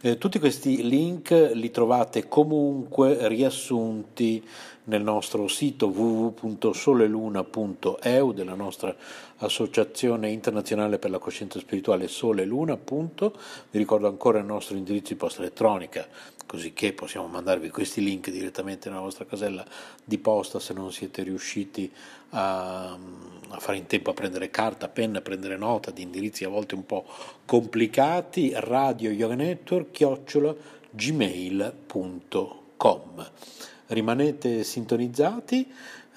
eh, tutti questi link li trovate comunque riassunti nel nostro sito www.soleluna.eu della nostra associazione internazionale per la coscienza spirituale Sole Luna. Vi ricordo ancora il nostro indirizzo di posta elettronica, così che possiamo mandarvi questi link direttamente nella vostra casella di posta se non siete riusciti a, a fare in tempo a prendere carta, penna, a prendere nota di indirizzi a volte un po' complicati. Radio Yoga Network chiocciola gmail.com Rimanete sintonizzati.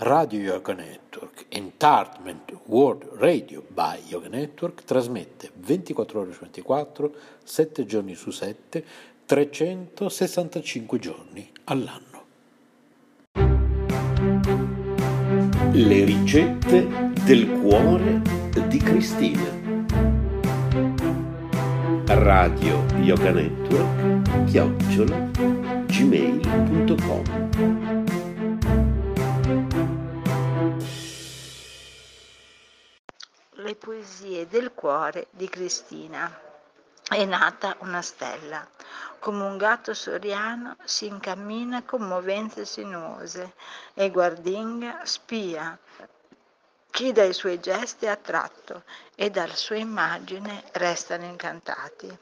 Radio Yoga Network, Entertainment World Radio by Yoga Network, trasmette 24 ore su 24, 7 giorni su 7, 365 giorni all'anno. Le ricette del cuore di Cristina. Radio Yoga Network, chiocciola, gmail.com. Le poesie del cuore di Cristina. È nata una stella. Come un gatto soriano si incammina con movenze sinuose e guardinga spia chi dai suoi gesti è attratto e dalla sua immagine restano incantati.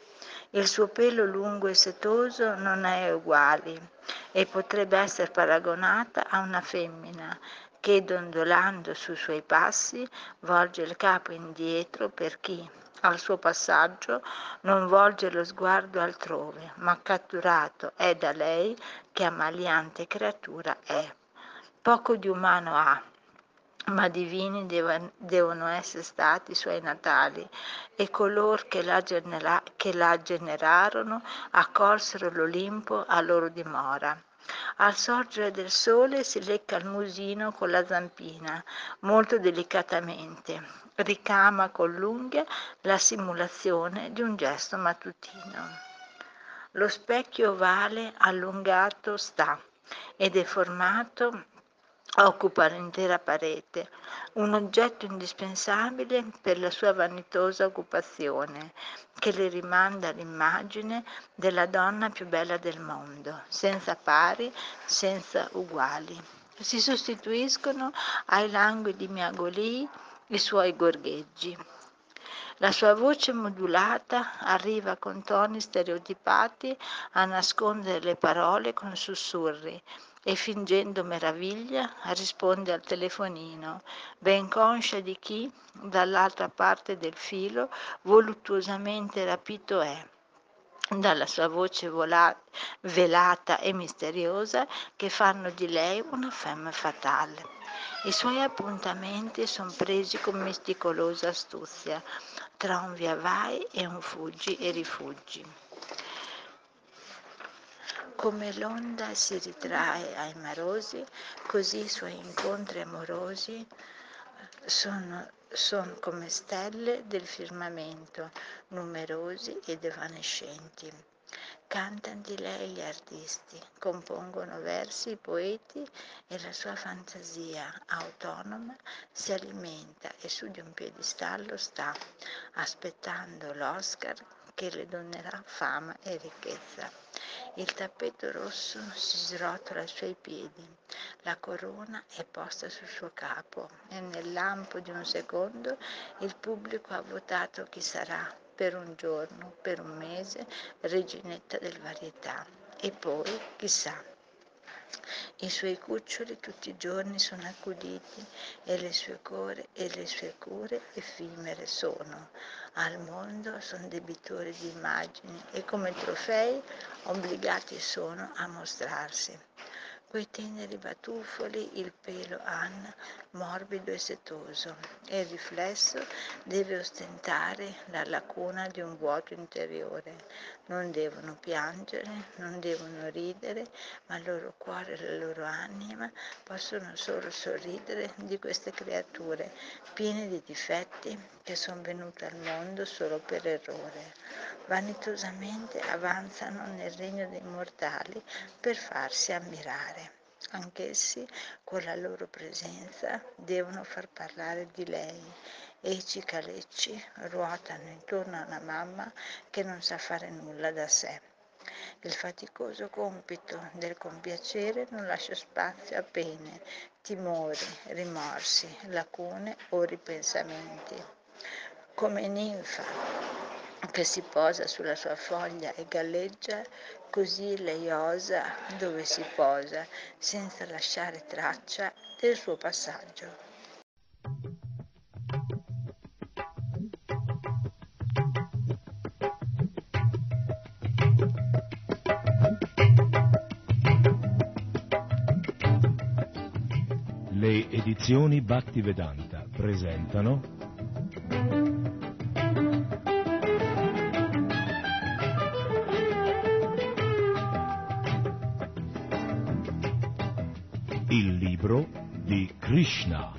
Il suo pelo lungo e setoso non è uguale e potrebbe essere paragonata a una femmina che dondolando sui suoi passi volge il capo indietro per chi al suo passaggio non volge lo sguardo altrove, ma catturato è da lei che ammaliante creatura è. Poco di umano ha, ma divini devono essere stati i suoi natali e color che la, genera- che la generarono accolsero l'Olimpo a loro dimora. Al sorgere del sole si lecca il musino con la zampina, molto delicatamente, ricama con l'unghia la simulazione di un gesto mattutino. Lo specchio ovale allungato sta ed è formato occupa l'intera parete, un oggetto indispensabile per la sua vanitosa occupazione, che le rimanda l'immagine della donna più bella del mondo, senza pari, senza uguali. Si sostituiscono ai languidi miagolii i suoi gorgheggi. La sua voce modulata arriva con toni stereotipati a nascondere le parole con sussurri e fingendo meraviglia risponde al telefonino, ben conscia di chi dall'altra parte del filo voluttuosamente rapito è dalla sua voce vola- velata e misteriosa che fanno di lei una femme fatale. I suoi appuntamenti sono presi con mesticolosa astuzia, tra un via vai e un fuggi e rifugi. Come l'onda si ritrae ai marosi, così i suoi incontri amorosi sono, sono come stelle del firmamento, numerosi ed evanescenti. Cantano di lei gli artisti, compongono versi i poeti e la sua fantasia autonoma si alimenta e su di un piedistallo sta, aspettando l'Oscar che le donerà fama e ricchezza. Il tappeto rosso si srotola ai suoi piedi, la corona è posta sul suo capo e nel lampo di un secondo il pubblico ha votato chi sarà per un giorno, per un mese, reginetta del varietà. E poi, chissà, i suoi cuccioli tutti i giorni sono accuditi e le sue cure, e le sue cure effimere sono. Al mondo sono debitori di immagini e come trofei obbligati sono a mostrarsi quei teneri batuffoli il pelo han morbido e setoso e il riflesso deve ostentare la lacuna di un vuoto interiore. Non devono piangere, non devono ridere, ma il loro cuore e la loro anima possono solo sorridere di queste creature piene di difetti che sono venute al mondo solo per errore. Vanitosamente avanzano nel regno dei mortali per farsi ammirare anch'essi con la loro presenza devono far parlare di lei e i cicalecci ruotano intorno a una mamma che non sa fare nulla da sé. Il faticoso compito del compiacere non lascia spazio a pene, timori, rimorsi, lacune o ripensamenti. Come ninfa che si posa sulla sua foglia e galleggia, così lei osa dove si posa, senza lasciare traccia del suo passaggio. Le edizioni Bhaktivedanta presentano Il libro di Krishna.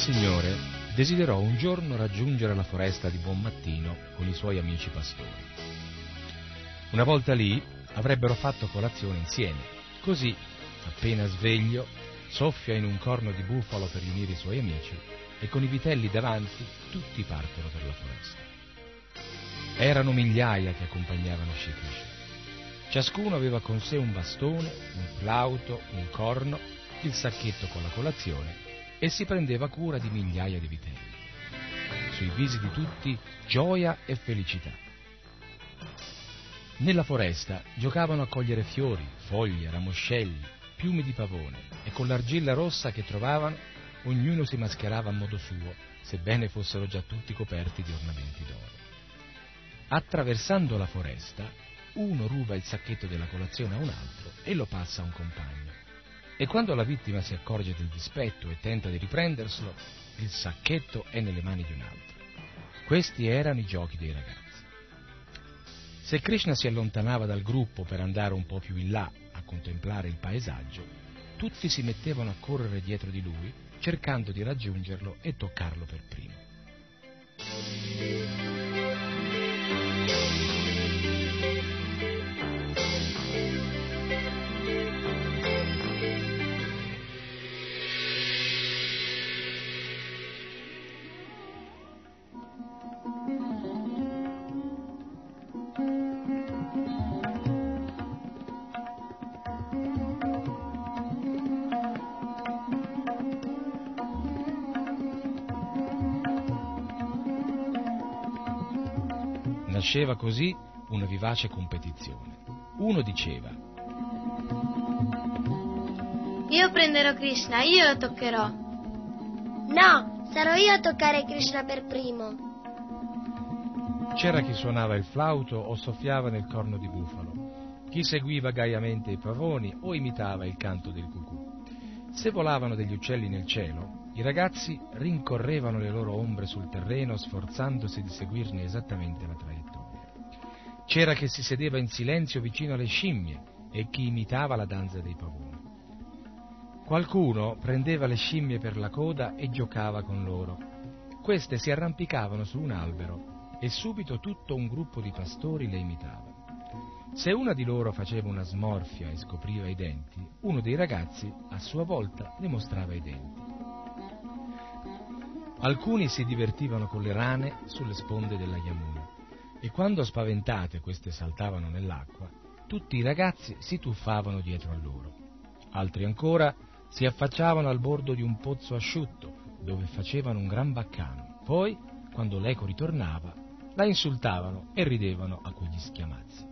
Signore desiderò un giorno raggiungere la foresta di buon mattino con i suoi amici pastori. Una volta lì avrebbero fatto colazione insieme. Così, appena sveglio, soffia in un corno di bufalo per riunire i suoi amici e con i vitelli davanti tutti partono per la foresta. Erano migliaia che accompagnavano Shri Krishna. Ciascuno aveva con sé un bastone, un flauto, un corno, il sacchetto con la colazione e si prendeva cura di migliaia di vitelli. Sui visi di tutti gioia e felicità. Nella foresta giocavano a cogliere fiori, foglie, ramoscelli, piumi di pavone e con l'argilla rossa che trovavano ognuno si mascherava a modo suo, sebbene fossero già tutti coperti di ornamenti d'oro. Attraversando la foresta, uno ruba il sacchetto della colazione a un altro e lo passa a un compagno. E quando la vittima si accorge del dispetto e tenta di riprenderselo, il sacchetto è nelle mani di un altro. Questi erano i giochi dei ragazzi. Se Krishna si allontanava dal gruppo per andare un po' più in là a contemplare il paesaggio, tutti si mettevano a correre dietro di lui, cercando di raggiungerlo e toccarlo per primo. Nasceva così una vivace competizione. Uno diceva, Io prenderò Krishna, io lo toccherò. No, sarò io a toccare Krishna per primo. C'era chi suonava il flauto o soffiava nel corno di bufalo, chi seguiva gaiamente i pavoni o imitava il canto del cucù. Se volavano degli uccelli nel cielo, i ragazzi rincorrevano le loro ombre sul terreno sforzandosi di seguirne esattamente la traiettoria. C'era chi si sedeva in silenzio vicino alle scimmie e chi imitava la danza dei pavoni. Qualcuno prendeva le scimmie per la coda e giocava con loro. Queste si arrampicavano su un albero e subito tutto un gruppo di pastori le imitava. Se una di loro faceva una smorfia e scopriva i denti, uno dei ragazzi a sua volta ne mostrava i denti. Alcuni si divertivano con le rane sulle sponde della Yamuna e quando spaventate queste saltavano nell'acqua, tutti i ragazzi si tuffavano dietro a loro. Altri ancora si affacciavano al bordo di un pozzo asciutto dove facevano un gran baccano. Poi, quando l'eco ritornava, la insultavano e ridevano a quegli schiamazzi.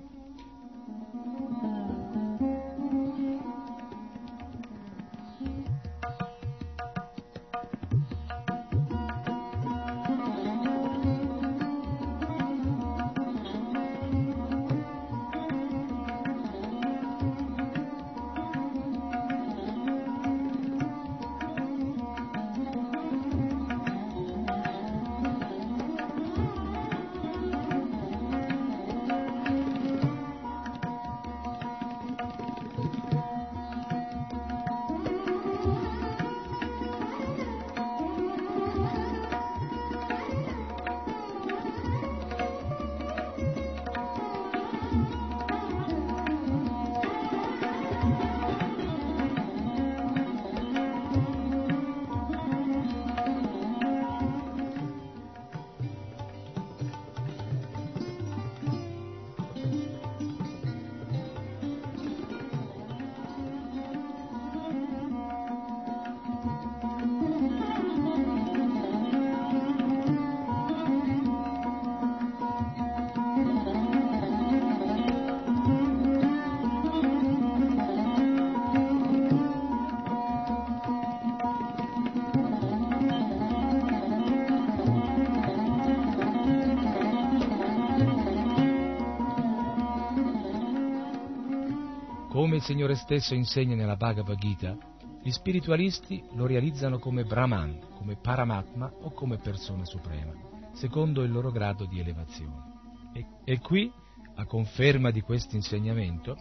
Signore stesso insegna nella Bhagavad Gita, gli spiritualisti lo realizzano come Brahman, come Paramatma o come persona suprema, secondo il loro grado di elevazione. E, e qui, a conferma di questo insegnamento,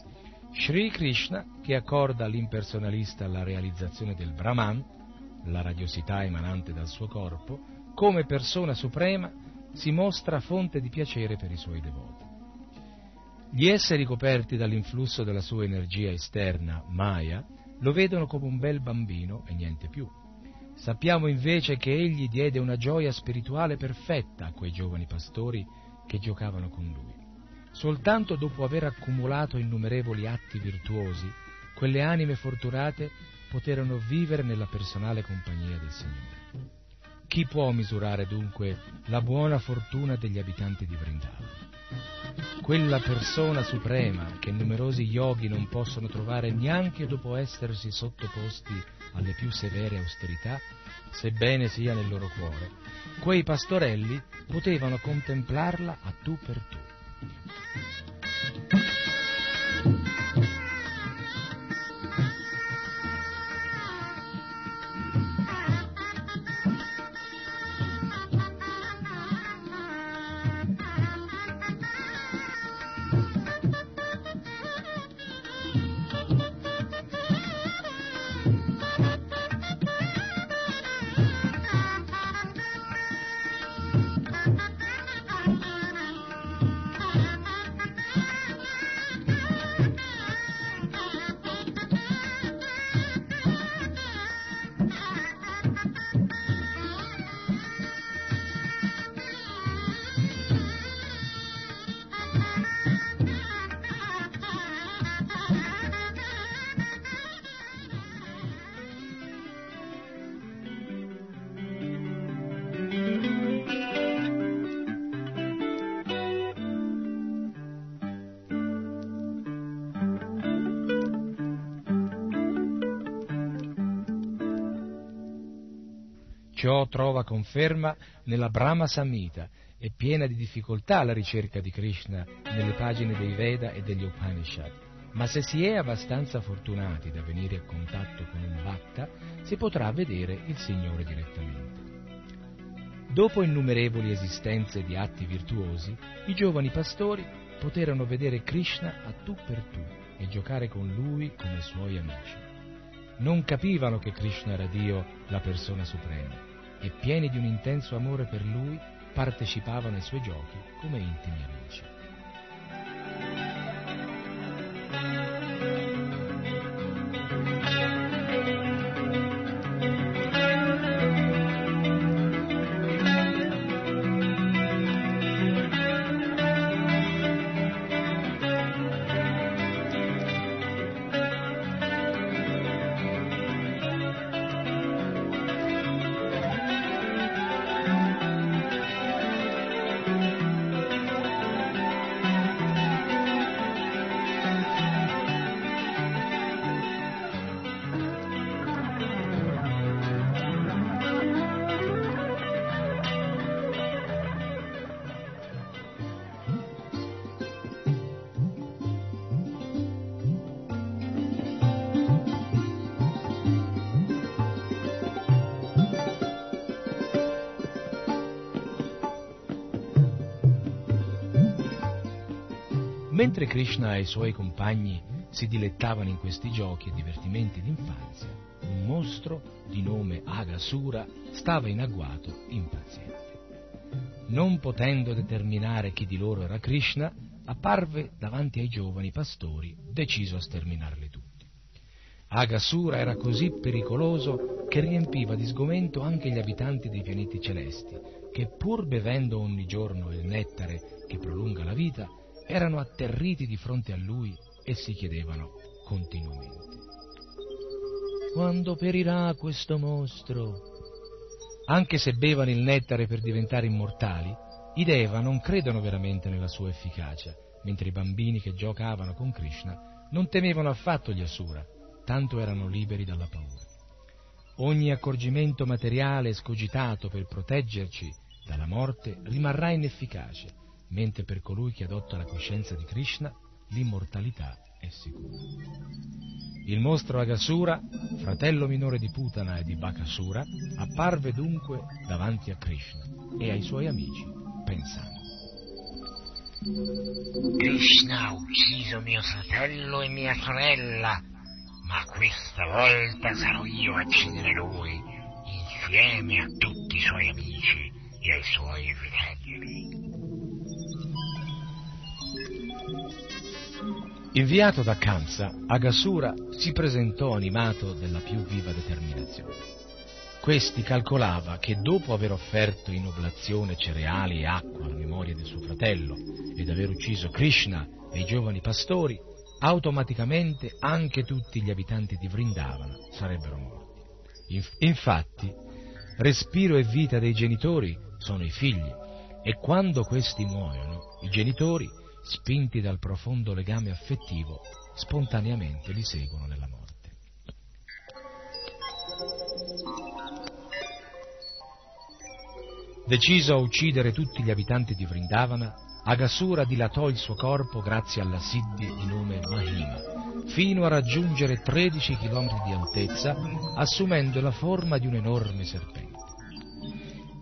Sri Krishna, che accorda all'impersonalista la realizzazione del Brahman, la radiosità emanante dal suo corpo, come persona suprema, si mostra fonte di piacere per i suoi devoti. Gli esseri coperti dall'influsso della sua energia esterna, Maya, lo vedono come un bel bambino e niente più. Sappiamo invece che egli diede una gioia spirituale perfetta a quei giovani pastori che giocavano con lui. Soltanto dopo aver accumulato innumerevoli atti virtuosi, quelle anime fortunate poterono vivere nella personale compagnia del Signore. Chi può misurare dunque la buona fortuna degli abitanti di Vrindavana? quella persona suprema che numerosi yogi non possono trovare neanche dopo essersi sottoposti alle più severe austerità, sebbene sia nel loro cuore, quei pastorelli potevano contemplarla a tu per tu. Trova conferma nella Brahma Samhita e piena di difficoltà la ricerca di Krishna nelle pagine dei Veda e degli Upanishad. Ma se si è abbastanza fortunati da venire a contatto con un Bhatta, si potrà vedere il Signore direttamente. Dopo innumerevoli esistenze di atti virtuosi, i giovani pastori poterono vedere Krishna a tu per tu e giocare con lui come suoi amici. Non capivano che Krishna era Dio, la persona suprema, e pieni di un intenso amore per lui, partecipavano ai suoi giochi come intimi amici. Mentre Krishna e i suoi compagni si dilettavano in questi giochi e divertimenti d'infanzia, un mostro di nome Agasura stava in agguato impaziente. Non potendo determinare chi di loro era Krishna, apparve davanti ai giovani pastori, deciso a sterminarli tutti. Agasura era così pericoloso che riempiva di sgomento anche gli abitanti dei pianeti celesti, che pur bevendo ogni giorno il nettare che prolunga la vita, erano atterriti di fronte a lui e si chiedevano continuamente. Quando perirà questo mostro? Anche se bevano il nettare per diventare immortali, i Deva non credono veramente nella sua efficacia, mentre i bambini che giocavano con Krishna non temevano affatto gli Asura, tanto erano liberi dalla paura. Ogni accorgimento materiale scogitato per proteggerci dalla morte rimarrà inefficace mentre per colui che adotta la coscienza di Krishna l'immortalità è sicura. Il mostro Agasura, fratello minore di Putana e di Bakasura, apparve dunque davanti a Krishna e ai suoi amici, pensando. Krishna ha ucciso mio fratello e mia sorella, ma questa volta sarò io a uccidere lui, insieme a tutti i suoi amici e ai suoi fratelli. Inviato da Kamsa, Agasura si presentò animato della più viva determinazione. Questi calcolava che dopo aver offerto in oblazione cereali e acqua alla memoria del suo fratello ed aver ucciso Krishna e i giovani pastori, automaticamente anche tutti gli abitanti di Vrindavana sarebbero morti. Infatti, respiro e vita dei genitori sono i figli e quando questi muoiono, i genitori spinti dal profondo legame affettivo, spontaneamente li seguono nella morte. Deciso a uccidere tutti gli abitanti di Vrindavana, Agasura dilatò il suo corpo grazie alla Siddhi di nome Mahima, fino a raggiungere 13 km di altezza, assumendo la forma di un enorme serpente.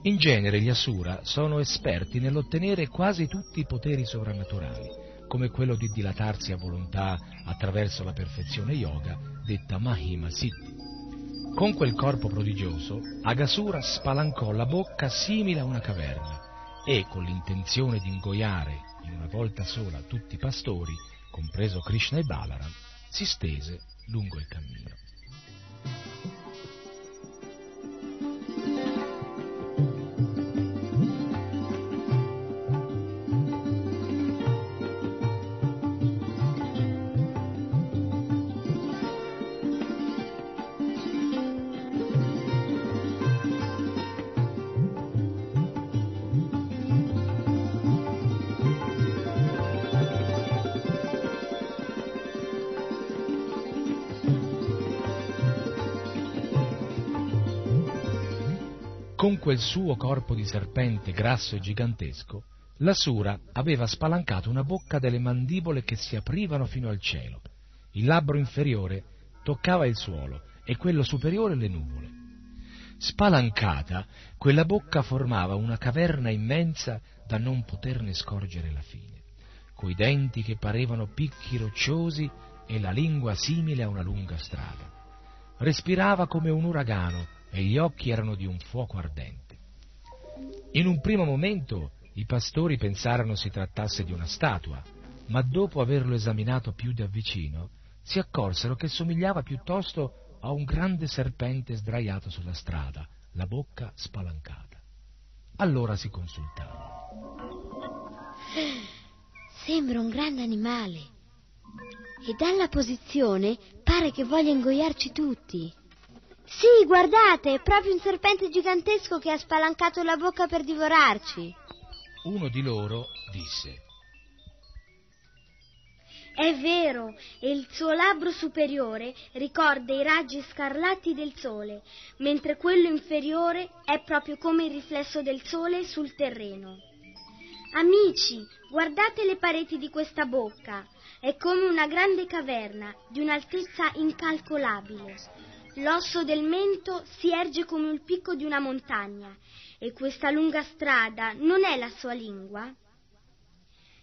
In genere gli Asura sono esperti nell'ottenere quasi tutti i poteri sovrannaturali, come quello di dilatarsi a volontà attraverso la perfezione yoga, detta Mahima Siddhi. Con quel corpo prodigioso, Agasura spalancò la bocca simile a una caverna e, con l'intenzione di ingoiare in una volta sola tutti i pastori, compreso Krishna e Balaram, si stese lungo il cammino. Quel suo corpo di serpente grasso e gigantesco, la Sura aveva spalancato una bocca delle mandibole che si aprivano fino al cielo. Il labbro inferiore toccava il suolo e quello superiore le nuvole. Spalancata, quella bocca formava una caverna immensa da non poterne scorgere la fine, coi denti che parevano picchi rocciosi e la lingua simile a una lunga strada. Respirava come un uragano e gli occhi erano di un fuoco ardente. In un primo momento i pastori pensarono si trattasse di una statua, ma dopo averlo esaminato più da vicino, si accorsero che somigliava piuttosto a un grande serpente sdraiato sulla strada, la bocca spalancata. Allora si consultarono. Sembra un grande animale. E dalla posizione pare che voglia ingoiarci tutti. Sì, guardate, è proprio un serpente gigantesco che ha spalancato la bocca per divorarci. Uno di loro disse. È vero, e il suo labbro superiore ricorda i raggi scarlatti del sole, mentre quello inferiore è proprio come il riflesso del sole sul terreno. Amici, guardate le pareti di questa bocca. È come una grande caverna di un'altezza incalcolabile. L'osso del mento si erge come il picco di una montagna e questa lunga strada non è la sua lingua?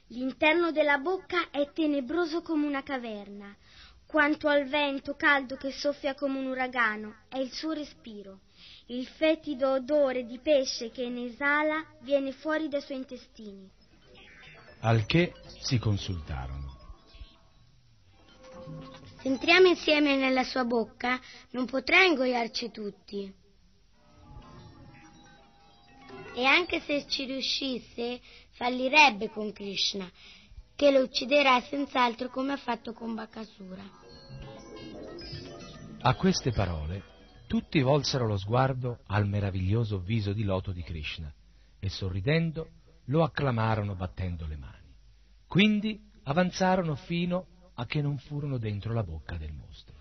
L'interno della bocca è tenebroso come una caverna. Quanto al vento caldo che soffia come un uragano, è il suo respiro. Il fetido odore di pesce che ne esala viene fuori dai suoi intestini. Al che si consultarono. Se entriamo insieme nella sua bocca, non potrà ingoiarci tutti. E anche se ci riuscisse, fallirebbe con Krishna, che lo ucciderà senz'altro come ha fatto con Bakasura. A queste parole tutti volsero lo sguardo al meraviglioso viso di loto di Krishna e sorridendo lo acclamarono battendo le mani. Quindi avanzarono fino a che non furono dentro la bocca del mostro.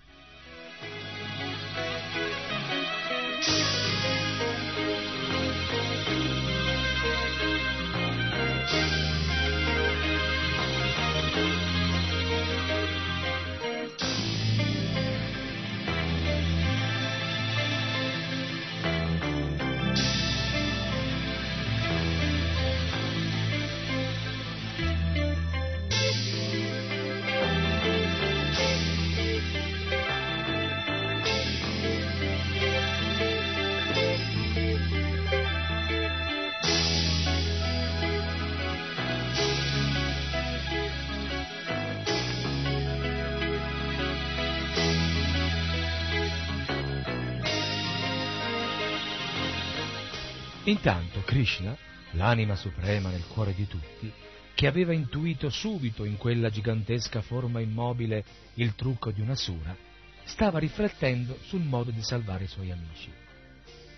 Intanto Krishna, l'anima suprema nel cuore di tutti, che aveva intuito subito in quella gigantesca forma immobile il trucco di una sura, stava riflettendo sul modo di salvare i suoi amici.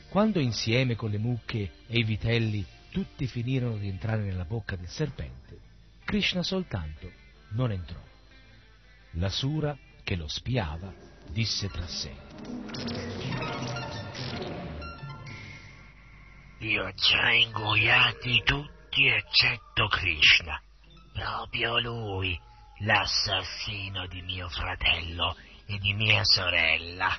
Quando insieme con le mucche e i vitelli tutti finirono di entrare nella bocca del serpente, Krishna soltanto non entrò. La sura, che lo spiava, disse tra sé. Li ho già ingoiati tutti eccetto Krishna. Proprio lui, l'assassino di mio fratello e di mia sorella.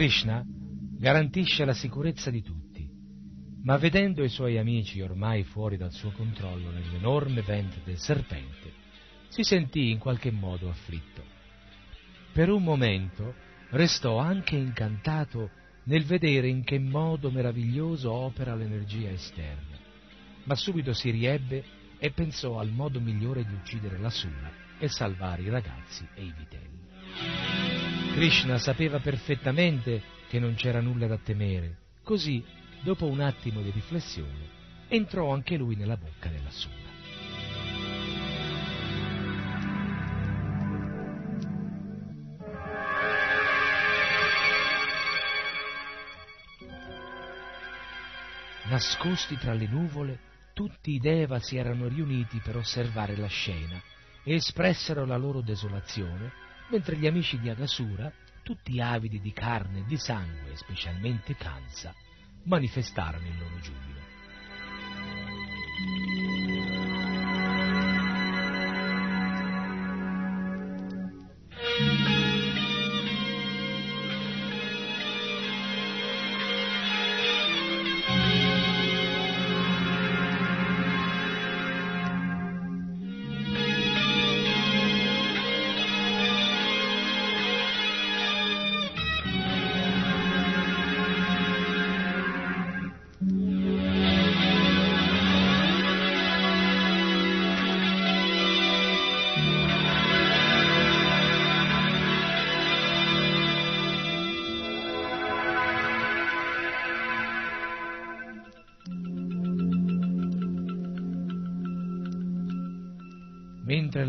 Krishna garantisce la sicurezza di tutti, ma vedendo i suoi amici ormai fuori dal suo controllo nell'enorme ventre del serpente, si sentì in qualche modo afflitto. Per un momento restò anche incantato nel vedere in che modo meraviglioso opera l'energia esterna, ma subito si riebbe e pensò al modo migliore di uccidere la sua e salvare i ragazzi e i vitelli. Krishna sapeva perfettamente che non c'era nulla da temere, così, dopo un attimo di riflessione, entrò anche lui nella bocca della sura. Nascosti tra le nuvole, tutti i Deva si erano riuniti per osservare la scena e espressero la loro desolazione, mentre gli amici di Agasura, tutti avidi di carne e di sangue, specialmente Kansa, manifestarono il loro giubilo.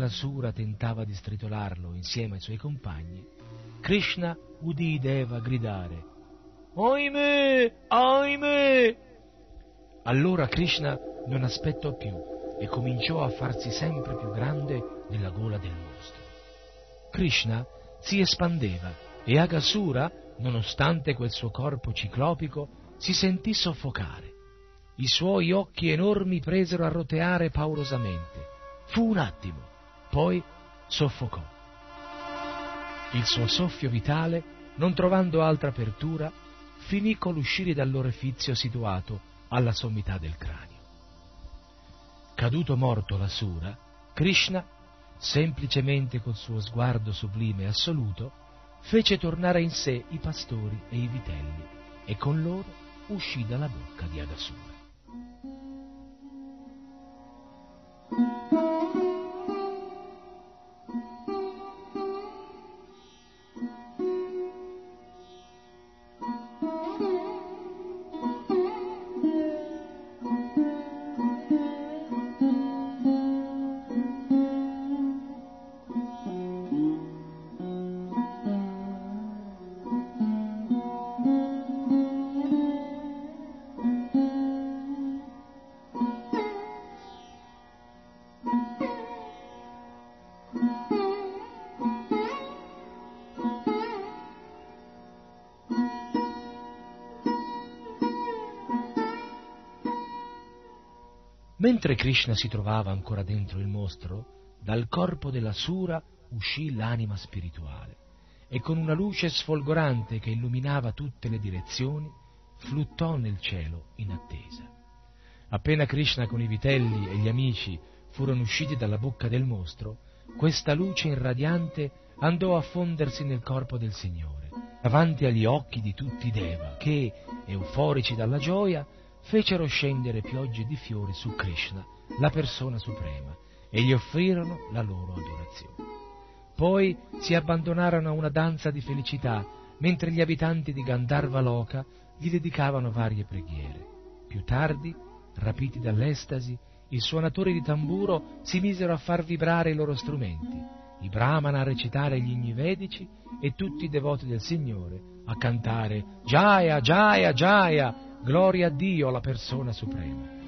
Mentre la Sura tentava di stritolarlo insieme ai suoi compagni, Krishna udì Deva gridare Oimè! Oimè! Allora Krishna non aspettò più e cominciò a farsi sempre più grande nella gola del mostro. Krishna si espandeva e Agasura, nonostante quel suo corpo ciclopico, si sentì soffocare. I suoi occhi enormi presero a roteare paurosamente Fu un attimo, poi soffocò. Il suo soffio vitale, non trovando altra apertura, finì con l'uscire dall'orefizio situato alla sommità del cranio. Caduto morto l'Asura, Krishna, semplicemente col suo sguardo sublime e assoluto, fece tornare in sé i pastori e i vitelli e con loro uscì dalla bocca di Agasura. Mentre Krishna si trovava ancora dentro il mostro, dal corpo della Sura uscì l'anima spirituale e con una luce sfolgorante che illuminava tutte le direzioni, fluttò nel cielo in attesa. Appena Krishna con i vitelli e gli amici furono usciti dalla bocca del mostro, questa luce irradiante andò a fondersi nel corpo del Signore, davanti agli occhi di tutti i Deva, che, euforici dalla gioia, fecero scendere piogge di fiori su Krishna, la persona suprema, e gli offrirono la loro adorazione. Poi si abbandonarono a una danza di felicità, mentre gli abitanti di Gandharva Loka gli dedicavano varie preghiere. Più tardi, rapiti dall'estasi, i suonatori di tamburo si misero a far vibrare i loro strumenti, i brahmana a recitare gli inni vedici e tutti i devoti del Signore a cantare Jaya, Jaya, Jaya, Gloria a Dio, la persona suprema.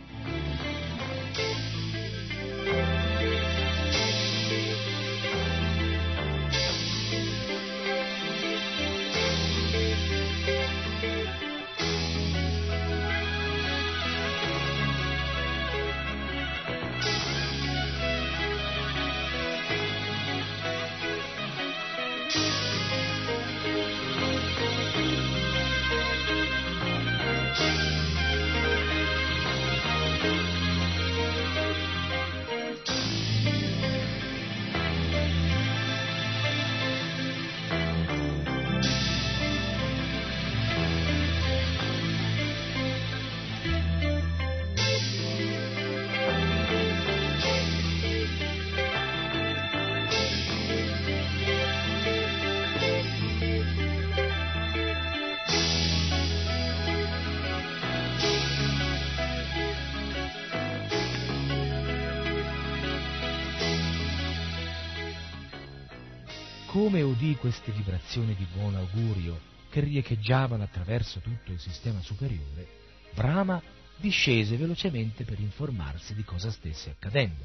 Queste vibrazioni di buon augurio che riecheggiavano attraverso tutto il sistema superiore, Brahma discese velocemente per informarsi di cosa stesse accadendo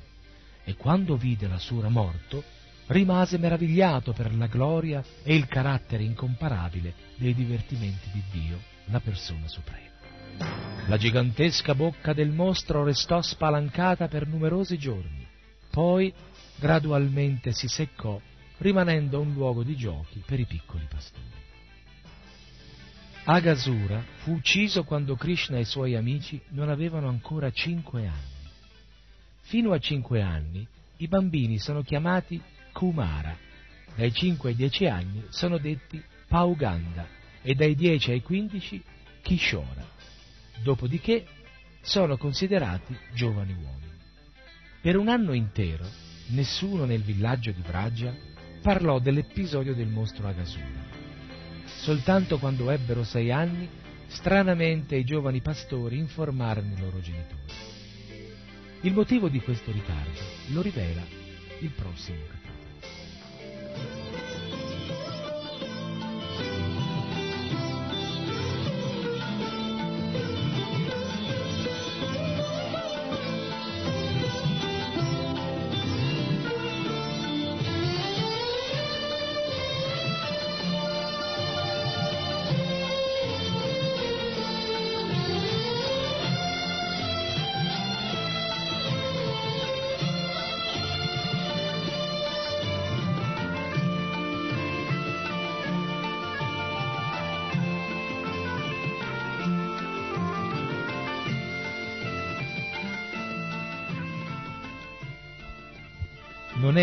e quando vide l'Asura morto, rimase meravigliato per la gloria e il carattere incomparabile dei divertimenti di Dio, la persona suprema. La gigantesca bocca del mostro restò spalancata per numerosi giorni, poi gradualmente si seccò, rimanendo un luogo di giochi per i piccoli pastori. Agasura fu ucciso quando Krishna e i suoi amici non avevano ancora cinque anni. Fino a cinque anni i bambini sono chiamati Kumara, dai 5 ai 10 anni sono detti Pauganda e dai 10 ai 15 Kishora. Dopodiché sono considerati giovani uomini. Per un anno intero nessuno nel villaggio di Vraja parlò dell'episodio del mostro Agasura. Soltanto quando ebbero sei anni, stranamente i giovani pastori informarono i loro genitori. Il motivo di questo ritardo lo rivela il prossimo capitolo.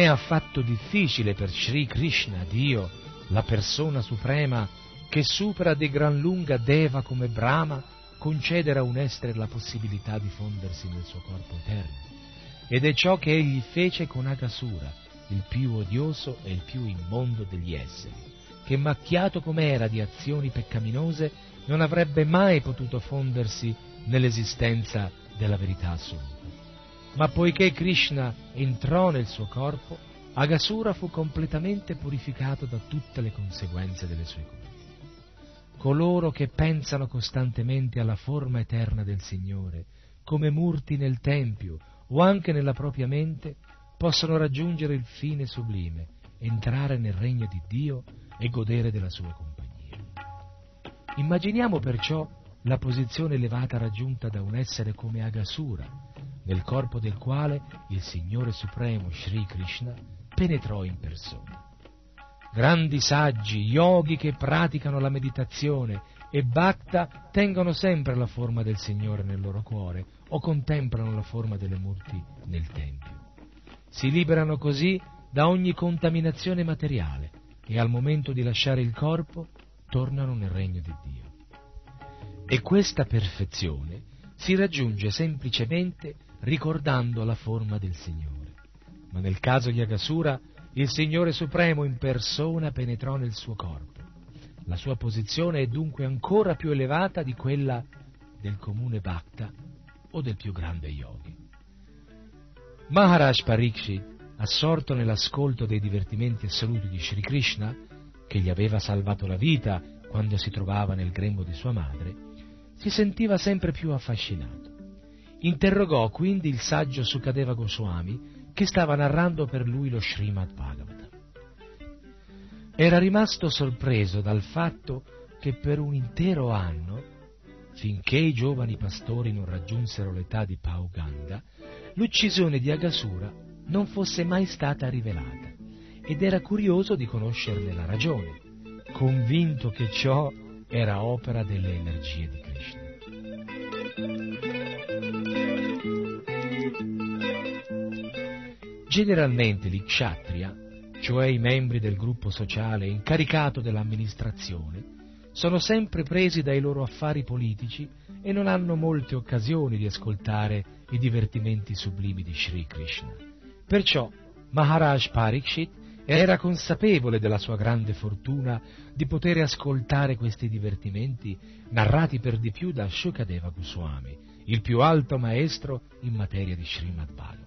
È affatto difficile per Sri Krishna, Dio, la persona suprema, che supera di gran lunga Deva come Brahma, concedere a un essere la possibilità di fondersi nel suo corpo eterno. Ed è ciò che egli fece con Agasura, il più odioso e il più immondo degli esseri, che macchiato com'era di azioni peccaminose, non avrebbe mai potuto fondersi nell'esistenza della verità assoluta. Ma poiché Krishna entrò nel suo corpo, Agasura fu completamente purificato da tutte le conseguenze delle sue colpe. Coloro che pensano costantemente alla forma eterna del Signore, come murti nel Tempio o anche nella propria mente, possono raggiungere il fine sublime, entrare nel regno di Dio e godere della sua compagnia. Immaginiamo perciò la posizione elevata raggiunta da un essere come Agasura, nel corpo del quale il Signore Supremo Sri Krishna penetrò in persona. Grandi saggi, yogi che praticano la meditazione e bhakta tengono sempre la forma del Signore nel loro cuore o contemplano la forma delle murti nel Tempio. Si liberano così da ogni contaminazione materiale e al momento di lasciare il corpo tornano nel regno di Dio. E questa perfezione si raggiunge semplicemente ricordando la forma del Signore. Ma nel caso di Agasura, il Signore Supremo in persona penetrò nel suo corpo. La sua posizione è dunque ancora più elevata di quella del comune Bhakta o del più grande yogi. Maharaj Parikshit, assorto nell'ascolto dei divertimenti assoluti di Sri Krishna, che gli aveva salvato la vita quando si trovava nel grembo di sua madre, si sentiva sempre più affascinato. Interrogò quindi il saggio Sukadeva Goswami che stava narrando per lui lo Srimad Bhagavatam. Era rimasto sorpreso dal fatto che per un intero anno, finché i giovani pastori non raggiunsero l'età di Pauganda, l'uccisione di Agasura non fosse mai stata rivelata ed era curioso di conoscerne la ragione, convinto che ciò era opera delle energie di Krishna. Generalmente gli kshatriya, cioè i membri del gruppo sociale incaricato dell'amministrazione, sono sempre presi dai loro affari politici e non hanno molte occasioni di ascoltare i divertimenti sublimi di Sri Krishna. Perciò Maharaj Parikshit era consapevole della sua grande fortuna di poter ascoltare questi divertimenti narrati per di più da Shukadeva Goswami, il più alto maestro in materia di Srimad Bhagavatam.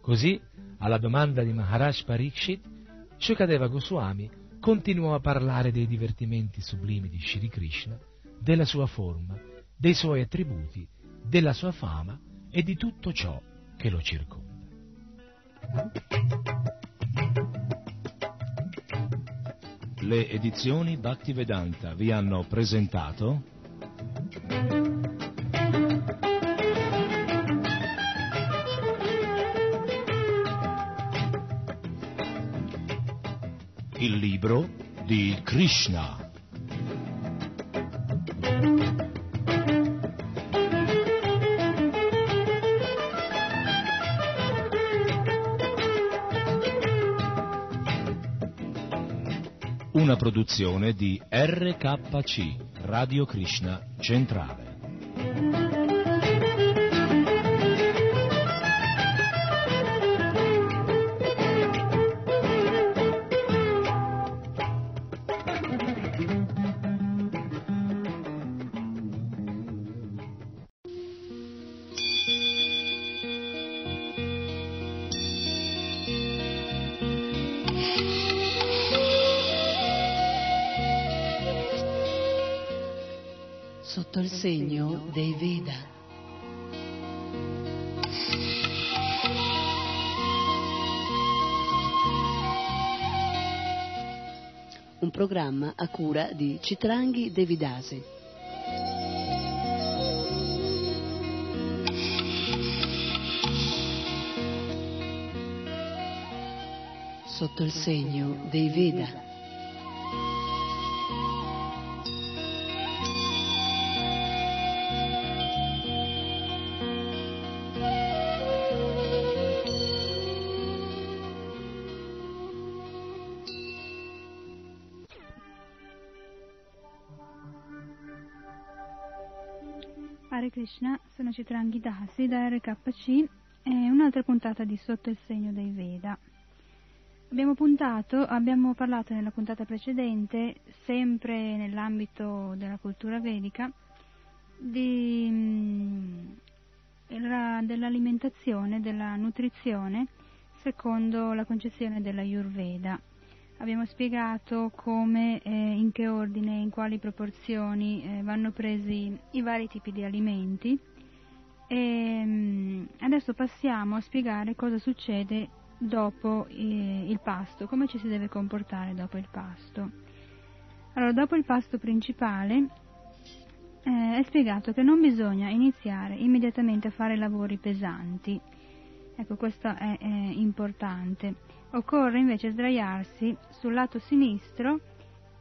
Così, alla domanda di Maharaj Pariksit, Shukadeva Goswami continuò a parlare dei divertimenti sublimi di Shri Krishna, della sua forma, dei suoi attributi, della sua fama e di tutto ciò che lo circonda. Le edizioni Bhaktivedanta vi hanno presentato libro di Krishna. Una produzione di RKC, Radio Krishna Centrale. Programma a cura di Citranghi Devidasi. Sotto il segno dei Veda. Dasi da RKC e un'altra puntata di Sotto il segno dei Veda. Abbiamo puntato, abbiamo parlato nella puntata precedente, sempre nell'ambito della cultura vedica, di, mm, dell'alimentazione, della nutrizione secondo la concezione della Ayurveda. Abbiamo spiegato come, eh, in che ordine, in quali proporzioni eh, vanno presi i vari tipi di alimenti e mm, adesso passiamo a spiegare cosa succede dopo eh, il pasto, come ci si deve comportare dopo il pasto. Allora, dopo il pasto principale eh, è spiegato che non bisogna iniziare immediatamente a fare lavori pesanti. Ecco, questo è, è importante. Occorre invece sdraiarsi sul lato sinistro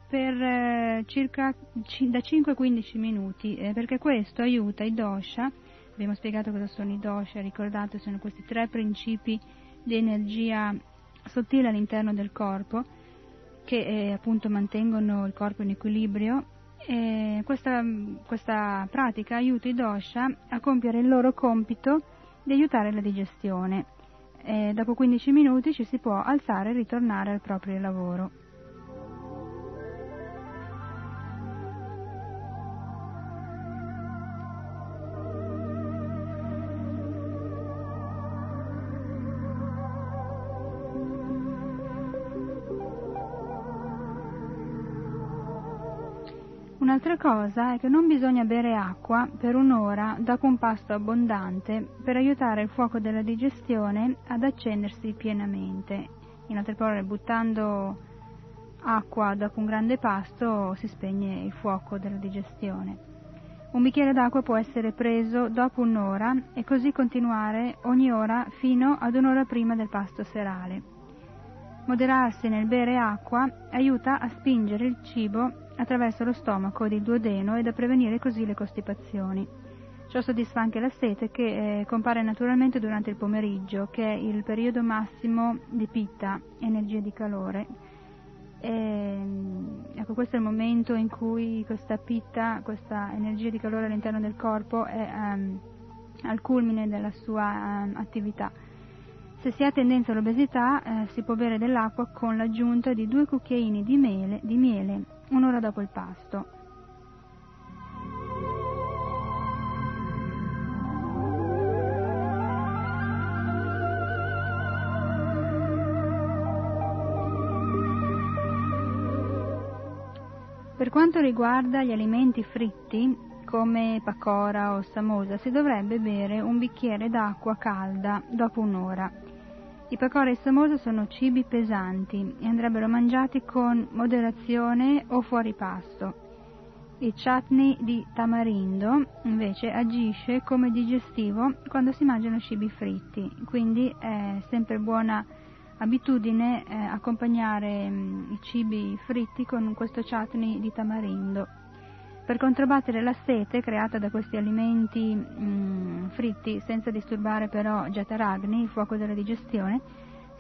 per eh, circa ci, da 5 a 15 minuti, eh, perché questo aiuta i dosha, abbiamo spiegato cosa sono i dosha, ricordate sono questi tre principi di energia sottile all'interno del corpo che eh, appunto mantengono il corpo in equilibrio e questa, questa pratica aiuta i dosha a compiere il loro compito di aiutare la digestione. E dopo 15 minuti ci si può alzare e ritornare al proprio lavoro. Un'altra cosa è che non bisogna bere acqua per un'ora dopo un pasto abbondante per aiutare il fuoco della digestione ad accendersi pienamente. In altre parole, buttando acqua dopo un grande pasto si spegne il fuoco della digestione. Un bicchiere d'acqua può essere preso dopo un'ora e così continuare ogni ora fino ad un'ora prima del pasto serale. Moderarsi nel bere acqua aiuta a spingere il cibo attraverso lo stomaco ed il duodeno ed a prevenire così le costipazioni. Ciò soddisfa anche la sete che eh, compare naturalmente durante il pomeriggio, che è il periodo massimo di pitta, energia di calore. E, ecco, questo è il momento in cui questa pitta, questa energia di calore all'interno del corpo è um, al culmine della sua um, attività. Se si ha tendenza all'obesità eh, si può bere dell'acqua con l'aggiunta di due cucchiaini di, mele, di miele un'ora dopo il pasto. Per quanto riguarda gli alimenti fritti, come pacora o samosa, si dovrebbe bere un bicchiere d'acqua calda dopo un'ora. I pakora essamosa sono cibi pesanti e andrebbero mangiati con moderazione o fuori pasto. Il chutney di tamarindo invece agisce come digestivo quando si mangiano cibi fritti, quindi è sempre buona abitudine eh, accompagnare mm, i cibi fritti con questo chutney di tamarindo. Per controbattere la sete creata da questi alimenti mh, mm, fritti senza disturbare però Jataragni, il fuoco della digestione,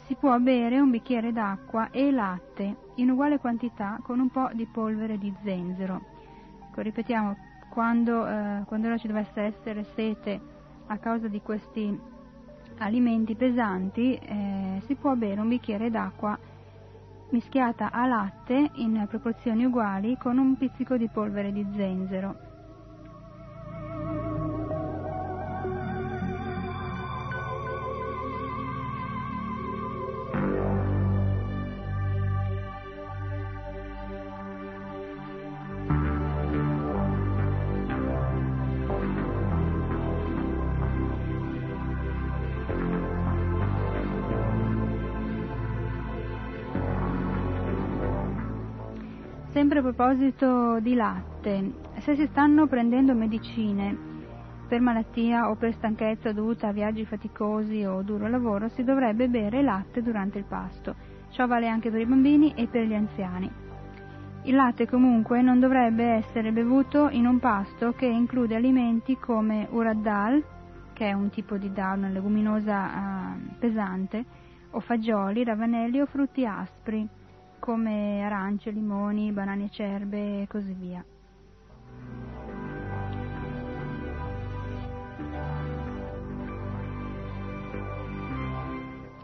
si può bere un bicchiere d'acqua e latte in uguale quantità con un po' di polvere di zenzero. Ecco, ripetiamo, quando, eh, quando ci dovesse essere sete a causa di questi alimenti pesanti, eh, si può bere un bicchiere d'acqua mischiata a latte in proporzioni uguali con un pizzico di polvere di zenzero. Sempre a proposito di latte, se si stanno prendendo medicine per malattia o per stanchezza dovuta a viaggi faticosi o duro lavoro, si dovrebbe bere latte durante il pasto. Ciò vale anche per i bambini e per gli anziani. Il latte comunque non dovrebbe essere bevuto in un pasto che include alimenti come urad dal, che è un tipo di dal, una leguminosa uh, pesante, o fagioli, ravanelli o frutti aspri come arance, limoni, banane acerbe e così via.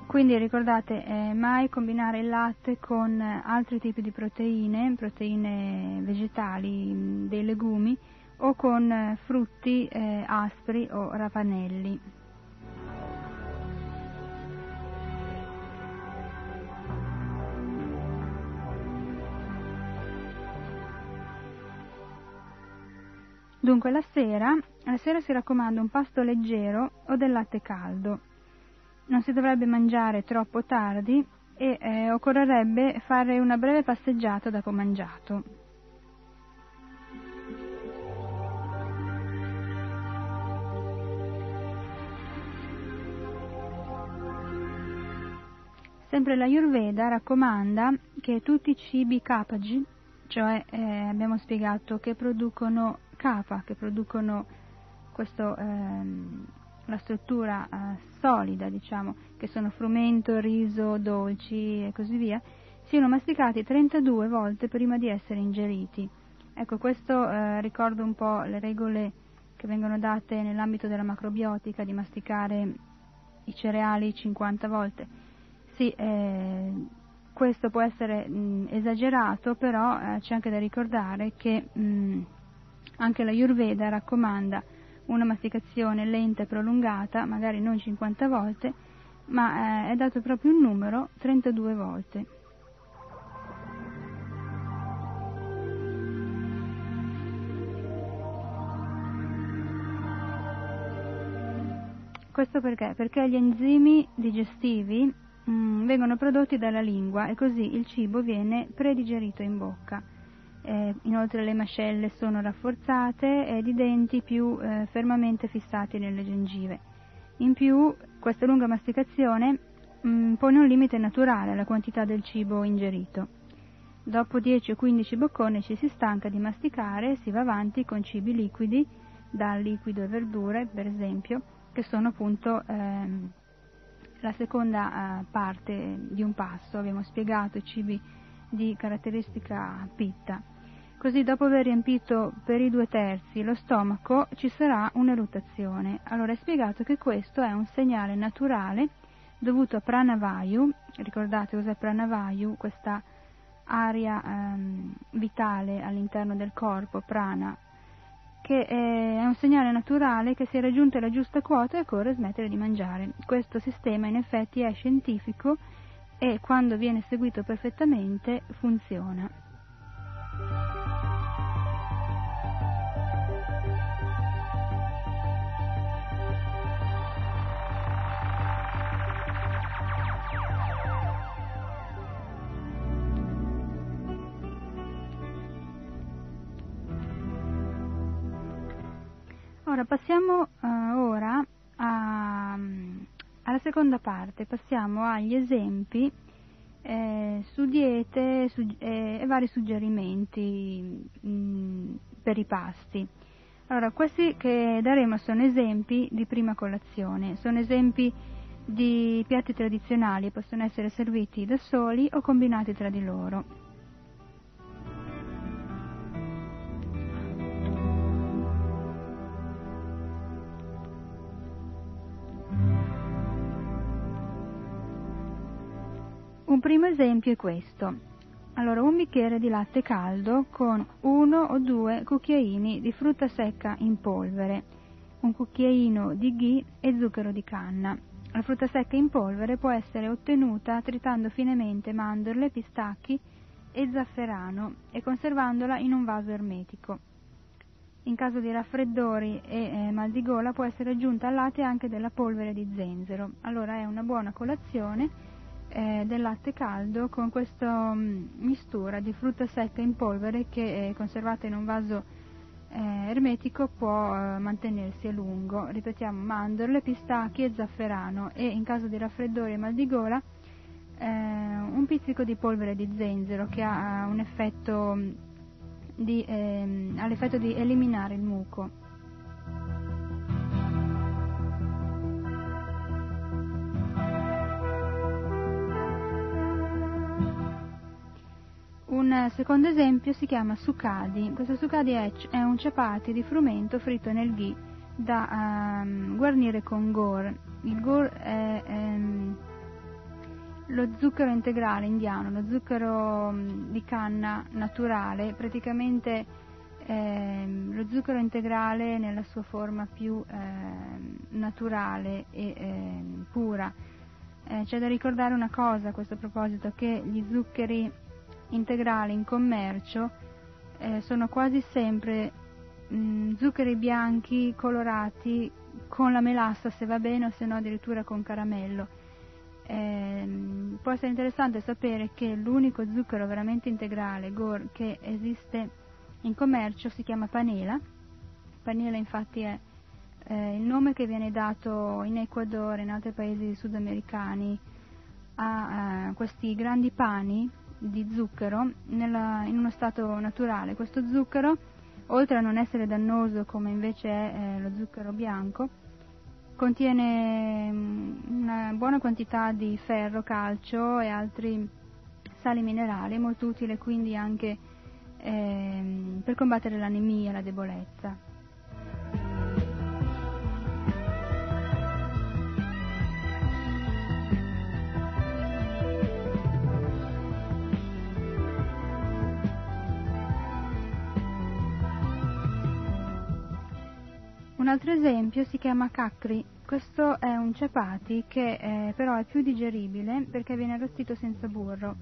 Quindi ricordate eh, mai combinare il latte con altri tipi di proteine, proteine vegetali, dei legumi o con frutti eh, aspri o ravanelli. Dunque la sera, la sera si raccomanda un pasto leggero o del latte caldo. Non si dovrebbe mangiare troppo tardi e eh, occorrerebbe fare una breve passeggiata dopo mangiato. Sempre la Ayurveda raccomanda che tutti i cibi kapagi, cioè eh, abbiamo spiegato che producono capa che producono questo, ehm, la struttura eh, solida, diciamo, che sono frumento, riso, dolci e così via, siano masticati 32 volte prima di essere ingeriti. Ecco, questo eh, ricorda un po' le regole che vengono date nell'ambito della macrobiotica di masticare i cereali 50 volte. Sì, eh, questo può essere mh, esagerato, però eh, c'è anche da ricordare che mh, anche la Yurveda raccomanda una masticazione lenta e prolungata, magari non 50 volte, ma eh, è dato proprio un numero 32 volte. Questo perché? Perché gli enzimi digestivi mh, mm, vengono prodotti dalla lingua e così il cibo viene predigerito in bocca eh, inoltre le mascelle sono rafforzate ed i denti più eh, fermamente fissati nelle gengive. In più, questa lunga masticazione mh, mm, pone un limite naturale alla quantità del cibo ingerito. Dopo 10 o 15 bocconi ci si stanca di masticare e si va avanti con cibi liquidi, dal liquido e verdure, per esempio, che sono appunto ehm, la seconda eh, parte di un pasto. Abbiamo spiegato i cibi di caratteristica pitta. Così dopo aver riempito per i due terzi lo stomaco ci sarà un'eruttazione. Allora è spiegato che questo è un segnale naturale dovuto a pranavayu, ricordate cos'è pranavayu, questa aria ehm, vitale all'interno del corpo, prana, che è un segnale naturale che è raggiunta la giusta quota occorre smettere di mangiare. Questo sistema in effetti è scientifico e quando viene seguito perfettamente funziona. Ora passiamo uh, ora a, alla seconda parte, passiamo agli esempi eh, su diete su, eh, e vari suggerimenti mh, mm, per i pasti. Allora, questi che daremo sono esempi di prima colazione, sono esempi di piatti tradizionali, possono essere serviti da soli o combinati tra di loro. Un primo esempio è questo. Allora, un bicchiere di latte caldo con uno o due cucchiaini di frutta secca in polvere, un cucchiaino di ghee e zucchero di canna. La frutta secca in polvere può essere ottenuta tritando finemente mandorle, pistacchi e zafferano e conservandola in un vaso ermetico. In caso di raffreddori e eh, mal di gola può essere aggiunta al latte anche della polvere di zenzero. Allora è una buona colazione eh, del latte caldo con questa mm, mistura di frutta secca in polvere che conservata in un vaso eh, ermetico può eh, mantenersi a lungo. Ripetiamo mandorle, pistacchi e zafferano e in caso di raffreddore e mal di gola eh, un pizzico di polvere di zenzero che ha effetto mm, di, ehm, ha l'effetto di eliminare il muco. Un secondo esempio si chiama sucadi. Questo sucadi è, un chapati di frumento fritto nel ghee da um, guarnire con gur. Il gur è um, lo zucchero integrale indiano, lo zucchero um, di canna naturale, praticamente ehm, lo zucchero integrale nella sua forma più naturale e pura. Eh, c'è da ricordare una cosa a questo proposito, che gli zuccheri integrali in commercio eh, sono quasi sempre mh, mm, zuccheri bianchi colorati con la melassa se va bene o se no addirittura con caramello. Eh, può essere interessante sapere che l'unico zucchero veramente integrale GOR che esiste in commercio si chiama panela. Panela infatti è eh, il nome che viene dato in Ecuador e in altri paesi sudamericani a, a questi grandi pani di zucchero nella, in uno stato naturale. Questo zucchero, oltre a non essere dannoso come invece è eh, lo zucchero bianco, contiene mm, una buona quantità di ferro, calcio e altri sali minerali, molto utile quindi anche eh, per combattere l'anemia e la debolezza. Un altro esempio si chiama cacri. Questo è un chapati che eh, però è più digeribile perché viene arrostito senza burro.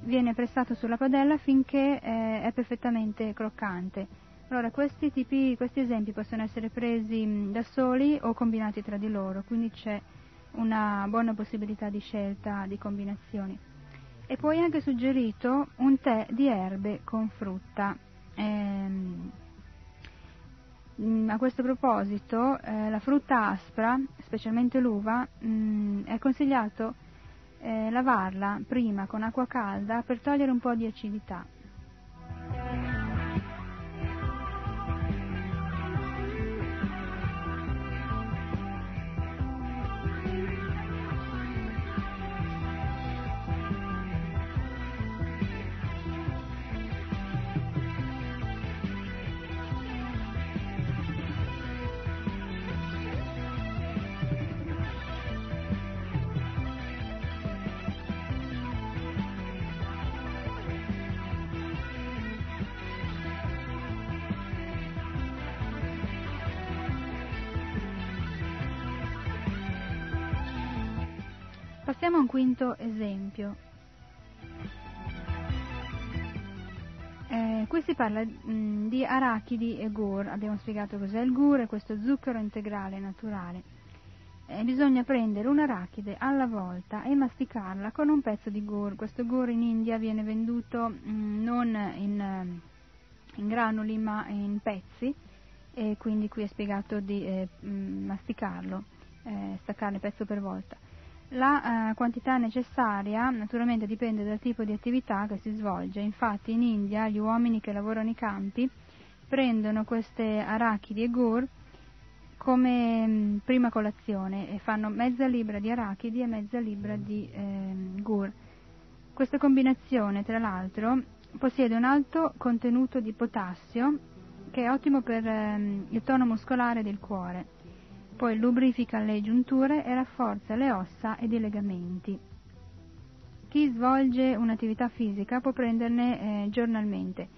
Viene pressato sulla padella finché eh, è perfettamente croccante. Allora, questi, tipi, questi esempi possono essere presi mh, da soli o combinati tra di loro, quindi c'è una buona possibilità di scelta di combinazioni. E poi anche suggerito un tè di erbe con frutta. Ehm, Mm, a questo proposito, eh, la frutta aspra, specialmente l'uva, mh, mm, è consigliato eh, lavarla prima con acqua calda per togliere un po' di acidità. Quinto esempio. Eh, qui si parla mh, mm, di arachidi e gur, abbiamo spiegato cos'è il gur, è questo zucchero integrale naturale. Eh, bisogna prendere un'arachide alla volta e masticarla con un pezzo di gur. Questo gur in India viene venduto mh, mm, non in, in, granuli ma in pezzi e quindi qui è spiegato di eh, masticarlo, eh, staccarne pezzo per volta. La eh, quantità necessaria naturalmente dipende dal tipo di attività che si svolge, infatti in India gli uomini che lavorano nei campi prendono queste arachidi e gur come mh, prima colazione e fanno mezza libra di arachidi e mezza libra di eh, gur. Questa combinazione, tra l'altro, possiede un alto contenuto di potassio che è ottimo per ehm, il tono muscolare del cuore poi lubrifica le giunture e rafforza le ossa ed i legamenti. Chi svolge un'attività fisica può prenderne eh, giornalmente.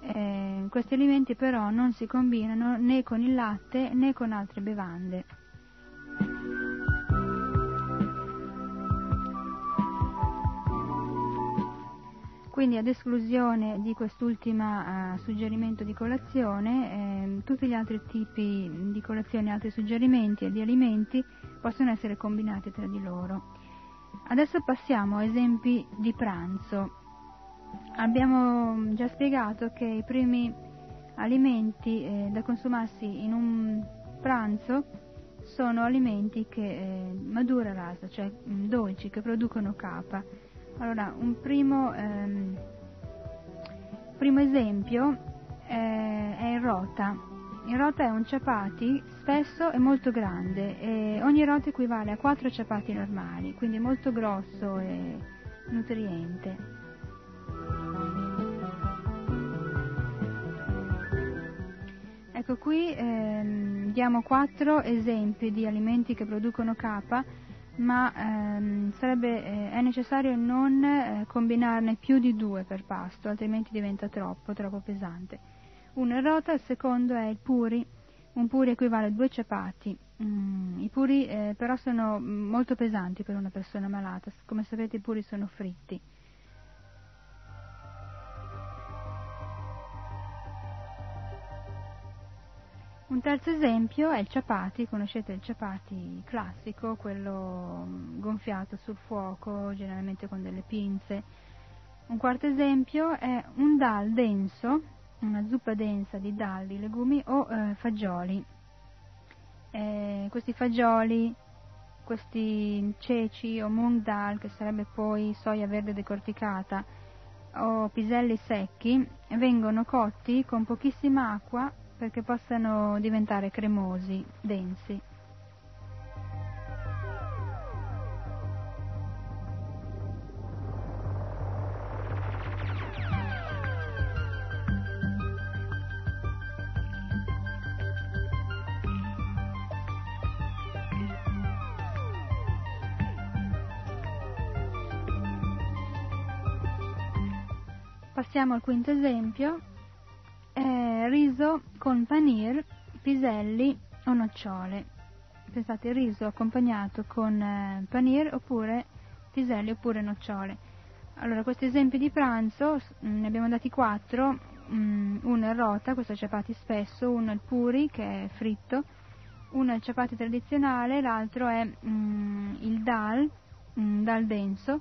Eh, questi alimenti però non si combinano né con il latte né con altre bevande. Quindi ad esclusione di quest'ultimo uh, suggerimento di colazione, eh, tutti gli altri tipi di colazione, altri suggerimenti e di alimenti possono essere combinati tra di loro. Adesso passiamo a esempi di pranzo. Abbiamo già spiegato che i primi alimenti eh, da consumarsi in un pranzo sono alimenti che eh, madura rasa, cioè dolci che producono capa allora, un primo, ehm, primo esempio eh, è il rota. Il rota è un chapati spesso e molto grande e ogni rota equivale a 4 chapati normali, quindi molto grosso e nutriente. Ecco qui ehm, diamo quattro esempi di alimenti che producono capa ma ehm, sarebbe, eh, è necessario non eh, combinarne più di due per pasto, altrimenti diventa troppo, troppo pesante. Uno è rota, il secondo è il puri. Un puri equivale a due ciapati. Mm, I puri eh, però sono molto pesanti per una persona malata. Come sapete i puri sono fritti. Un terzo esempio è il chapati, conoscete il chapati classico, quello mm, gonfiato sul fuoco, generalmente con delle pinze. Un quarto esempio è un dal denso, una zuppa densa di dal, di legumi o eh, fagioli. Eh, questi fagioli, questi ceci o mung dal, che sarebbe poi soia verde decorticata, o piselli secchi, vengono cotti con pochissima acqua perché possano diventare cremosi, densi. Passiamo al quinto esempio, riso con panir, piselli o nocciole. Pensate, riso accompagnato con eh, panir oppure piselli oppure nocciole. Allora, questi esempi di pranzo, mm, ne abbiamo dati quattro, mm, uno è rota, questo è ciapati spesso, uno è il puri, che è fritto, uno è il ciapati tradizionale, l'altro è mm, il dal, mm, dal denso,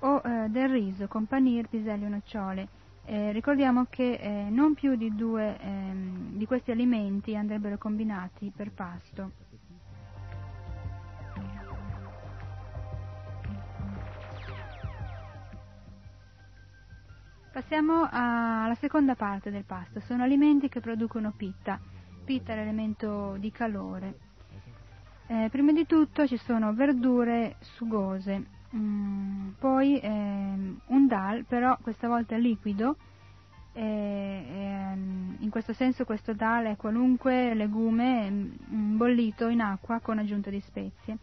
o eh, del riso con panir, piselli o nocciole. Eh, ricordiamo che eh, non più di due ehm, di questi alimenti andrebbero combinati per pasto. Passiamo alla seconda parte del pasto, sono alimenti che producono pitta. Pitta è l'elemento di calore. Eh, prima di tutto ci sono verdure sugose, Mm, poi ehm, un dal, però questa volta liquido, e, ehm, in questo senso questo dal è qualunque legume mm, bollito in acqua con aggiunta di spezie.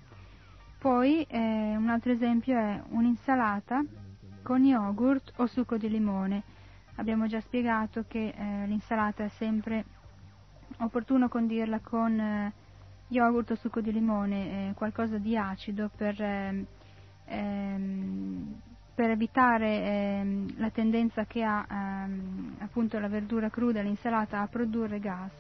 Poi eh, un altro esempio è un'insalata con yogurt o succo di limone. Abbiamo già spiegato che eh, l'insalata è sempre opportuno condirla con eh, yogurt o succo di limone, eh, qualcosa di acido per ehm, per evitare ehm, la tendenza che ha ehm, appunto la verdura cruda, l'insalata, a produrre gas.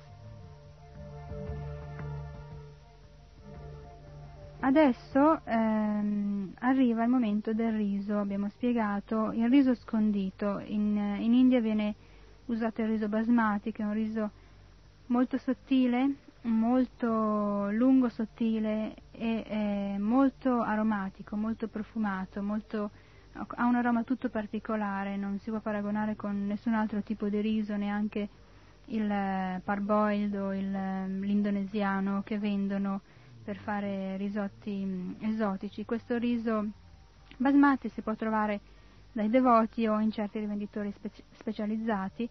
Adesso ehm, arriva il momento del riso, abbiamo spiegato, il riso scondito, in, in India viene usato il riso basmati, che è un riso molto sottile, molto lungo, sottile e eh, molto aromatico, molto profumato, molto, ha un aroma tutto particolare, non si può paragonare con nessun altro tipo di riso, neanche il parboiled o il, l'indonesiano che vendono per fare risotti mm, esotici. Questo riso basmati si può trovare dai devoti o in certi rivenditori speci- specializzati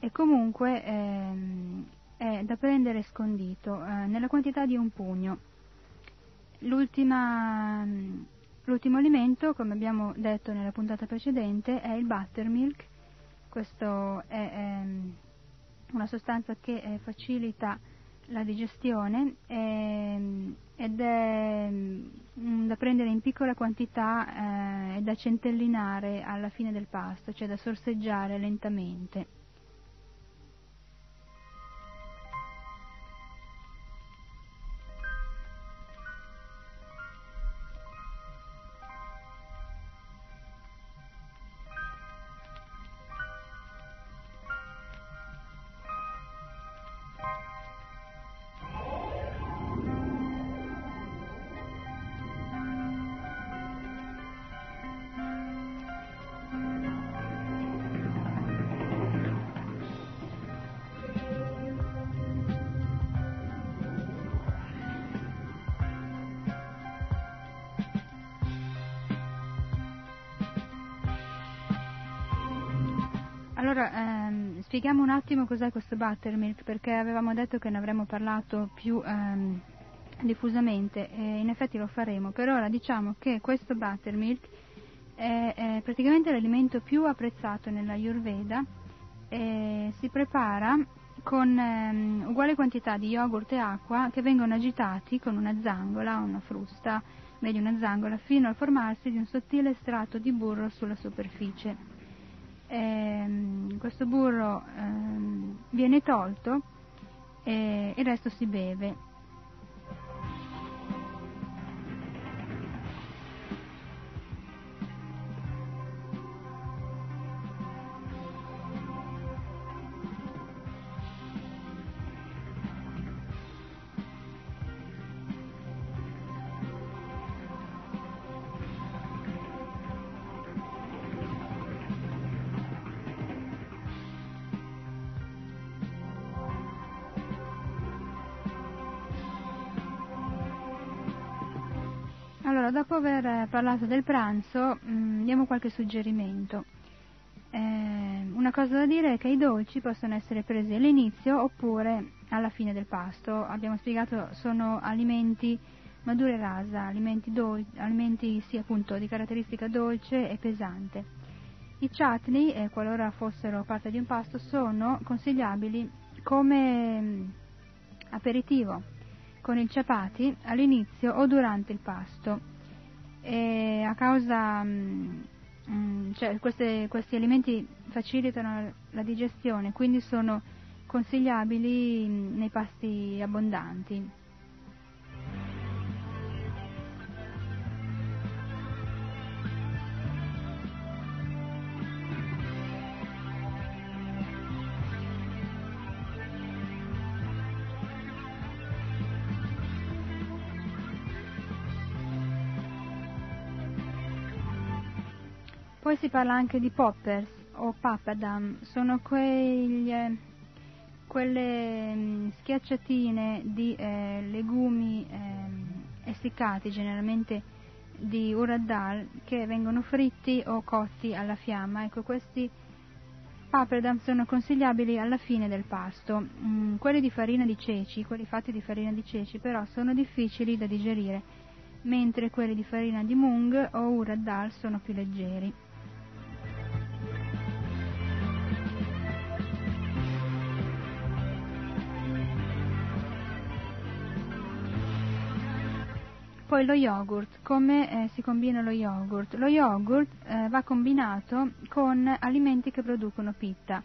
e comunque ehm, è da prendere scondito eh, nella quantità di un pugno. L'ultimo alimento, come abbiamo detto nella puntata precedente, è il buttermilk. Questo è ehm, una sostanza che eh, facilita la digestione eh, ed è mm, da prendere in piccola quantità eh, e da centellinare alla fine del pasto, cioè da sorseggiare lentamente. Spieghiamo un attimo cos'è questo buttermilk, perché avevamo detto che ne avremmo parlato più ehm, diffusamente e in effetti lo faremo. Per ora diciamo che questo buttermilk è, è praticamente l'alimento più apprezzato nella Ayurveda e si prepara con ehm, uguale quantità di yogurt e acqua che vengono agitati con una zangola, una frusta, meglio una zangola, fino al formarsi di un sottile strato di burro sulla superficie ehm, questo burro ehm, viene tolto e il resto si beve. Allora, dopo aver parlato del pranzo, mh, mm, diamo qualche suggerimento. Eh, una cosa da dire è che i dolci possono essere presi all'inizio oppure alla fine del pasto. Abbiamo spiegato sono alimenti madure e rasa, alimenti, dol- alimenti sì, appunto, di caratteristica dolce e pesante. I chutney, eh, qualora fossero parte di un pasto, sono consigliabili come mh, mm, aperitivo con il chapati all'inizio o durante il pasto. E a causa, mh, mm, mm, cioè queste, questi alimenti facilitano la digestione, quindi sono consigliabili mm, nei pasti abbondanti. Poi si parla anche di poppers o papadam, sono quegli, eh, quelle mm, schiacciatine di eh, legumi eh, essiccati, generalmente di urad che vengono fritti o cotti alla fiamma. Ecco, questi papadam sono consigliabili alla fine del pasto. Mm, quelli di farina di ceci, quelli fatti di farina di ceci, però sono difficili da digerire, mentre quelli di farina di mung o urad sono più leggeri. Poi lo yogurt, come eh, si combina lo yogurt? Lo yogurt eh, va combinato con alimenti che producono pitta,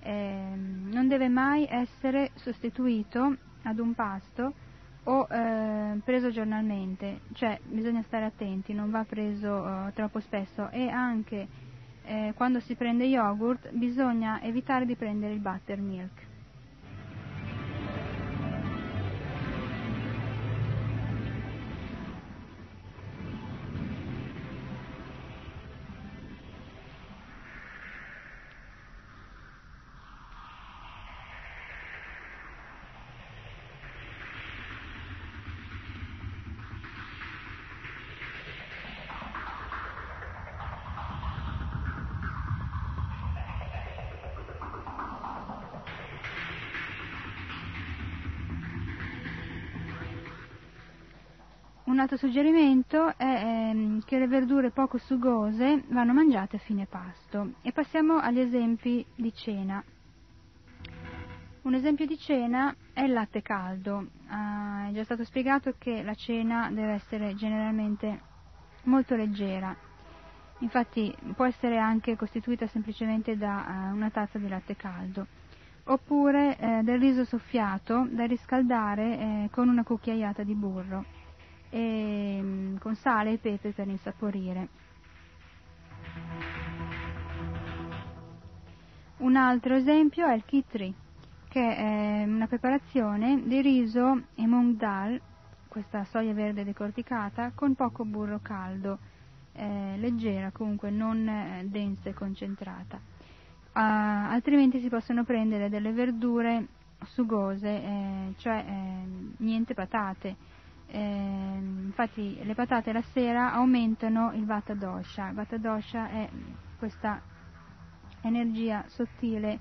eh, non deve mai essere sostituito ad un pasto o eh, preso giornalmente, cioè bisogna stare attenti, non va preso eh, troppo spesso. E anche eh, quando si prende yogurt bisogna evitare di prendere il buttermilk un altro suggerimento è ehm, che le verdure poco sugose vanno mangiate a fine pasto. E passiamo agli esempi di cena. Un esempio di cena è il latte caldo. Ah, è già stato spiegato che la cena deve essere generalmente molto leggera. Infatti può essere anche costituita semplicemente da uh, una tazza di latte caldo oppure eh, del riso soffiato da riscaldare eh, con una cucchiaiata di burro e, con sale e pepe per insaporire. Un altro esempio è il kitri, che è una preparazione di riso e mung dal, questa soia verde decorticata, con poco burro caldo, eh, leggera comunque, non eh, densa e concentrata. Uh, altrimenti si possono prendere delle verdure sugose, eh, cioè eh, niente patate, eh, infatti le patate la sera aumentano il vata dosha. Vata dosha è questa energia sottile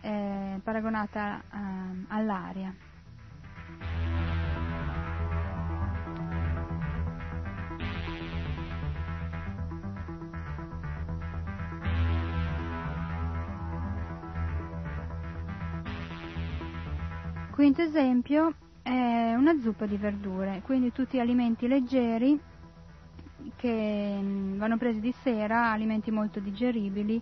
eh, paragonata eh, all'aria. Quinto esempio, è una zuppa di verdure, quindi tutti alimenti leggeri che mm, vanno presi di sera, alimenti molto digeribili,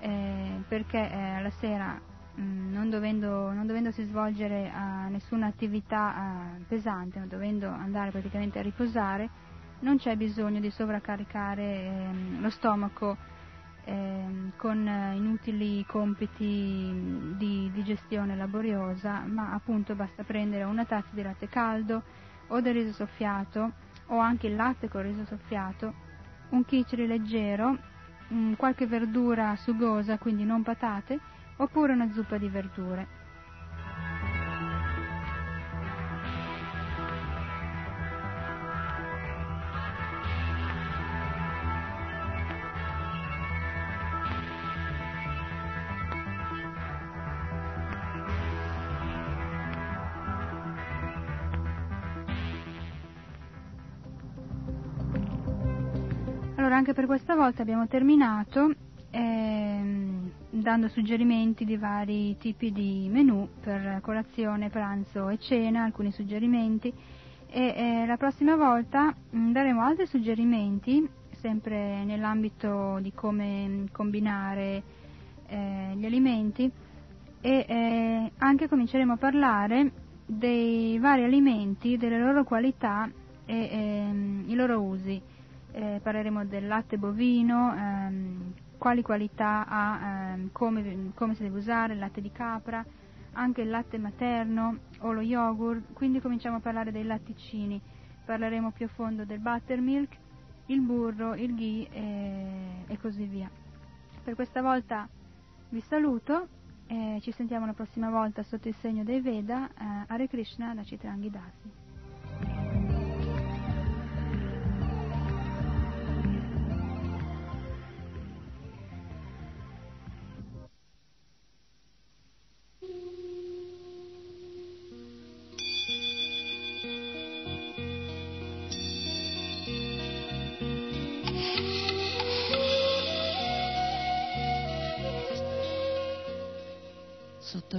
eh, perché eh, la sera mh, mm, non, dovendo, non, dovendosi svolgere uh, nessuna attività uh, pesante, non dovendo andare praticamente a riposare, non c'è bisogno di sovraccaricare eh, lo stomaco eh, con inutili compiti di digestione laboriosa, ma appunto basta prendere una tazza di latte caldo o del riso soffiato o anche il latte con riso soffiato, un khichri leggero, qualche verdura sugosa, quindi non patate, oppure una zuppa di verdure. Anche per questa volta abbiamo terminato ehm, dando suggerimenti di vari tipi di menù per colazione, pranzo e cena, alcuni suggerimenti. E eh, la prossima volta mh, mm, daremo altri suggerimenti sempre nell'ambito di come combinare eh, gli alimenti. E eh, anche cominceremo a parlare dei vari alimenti, delle loro qualità e ehm, i loro usi eh, parleremo del latte bovino, ehm, quali qualità ha, ehm, come, come, si deve usare, il latte di capra, anche il latte materno o lo yogurt, quindi cominciamo a parlare dei latticini, parleremo più a fondo del buttermilk, il burro, il ghee e, e così via. Per questa volta vi saluto e ci sentiamo la prossima volta sotto il segno dei Veda, eh, Hare Krishna da Citrangi Dasi.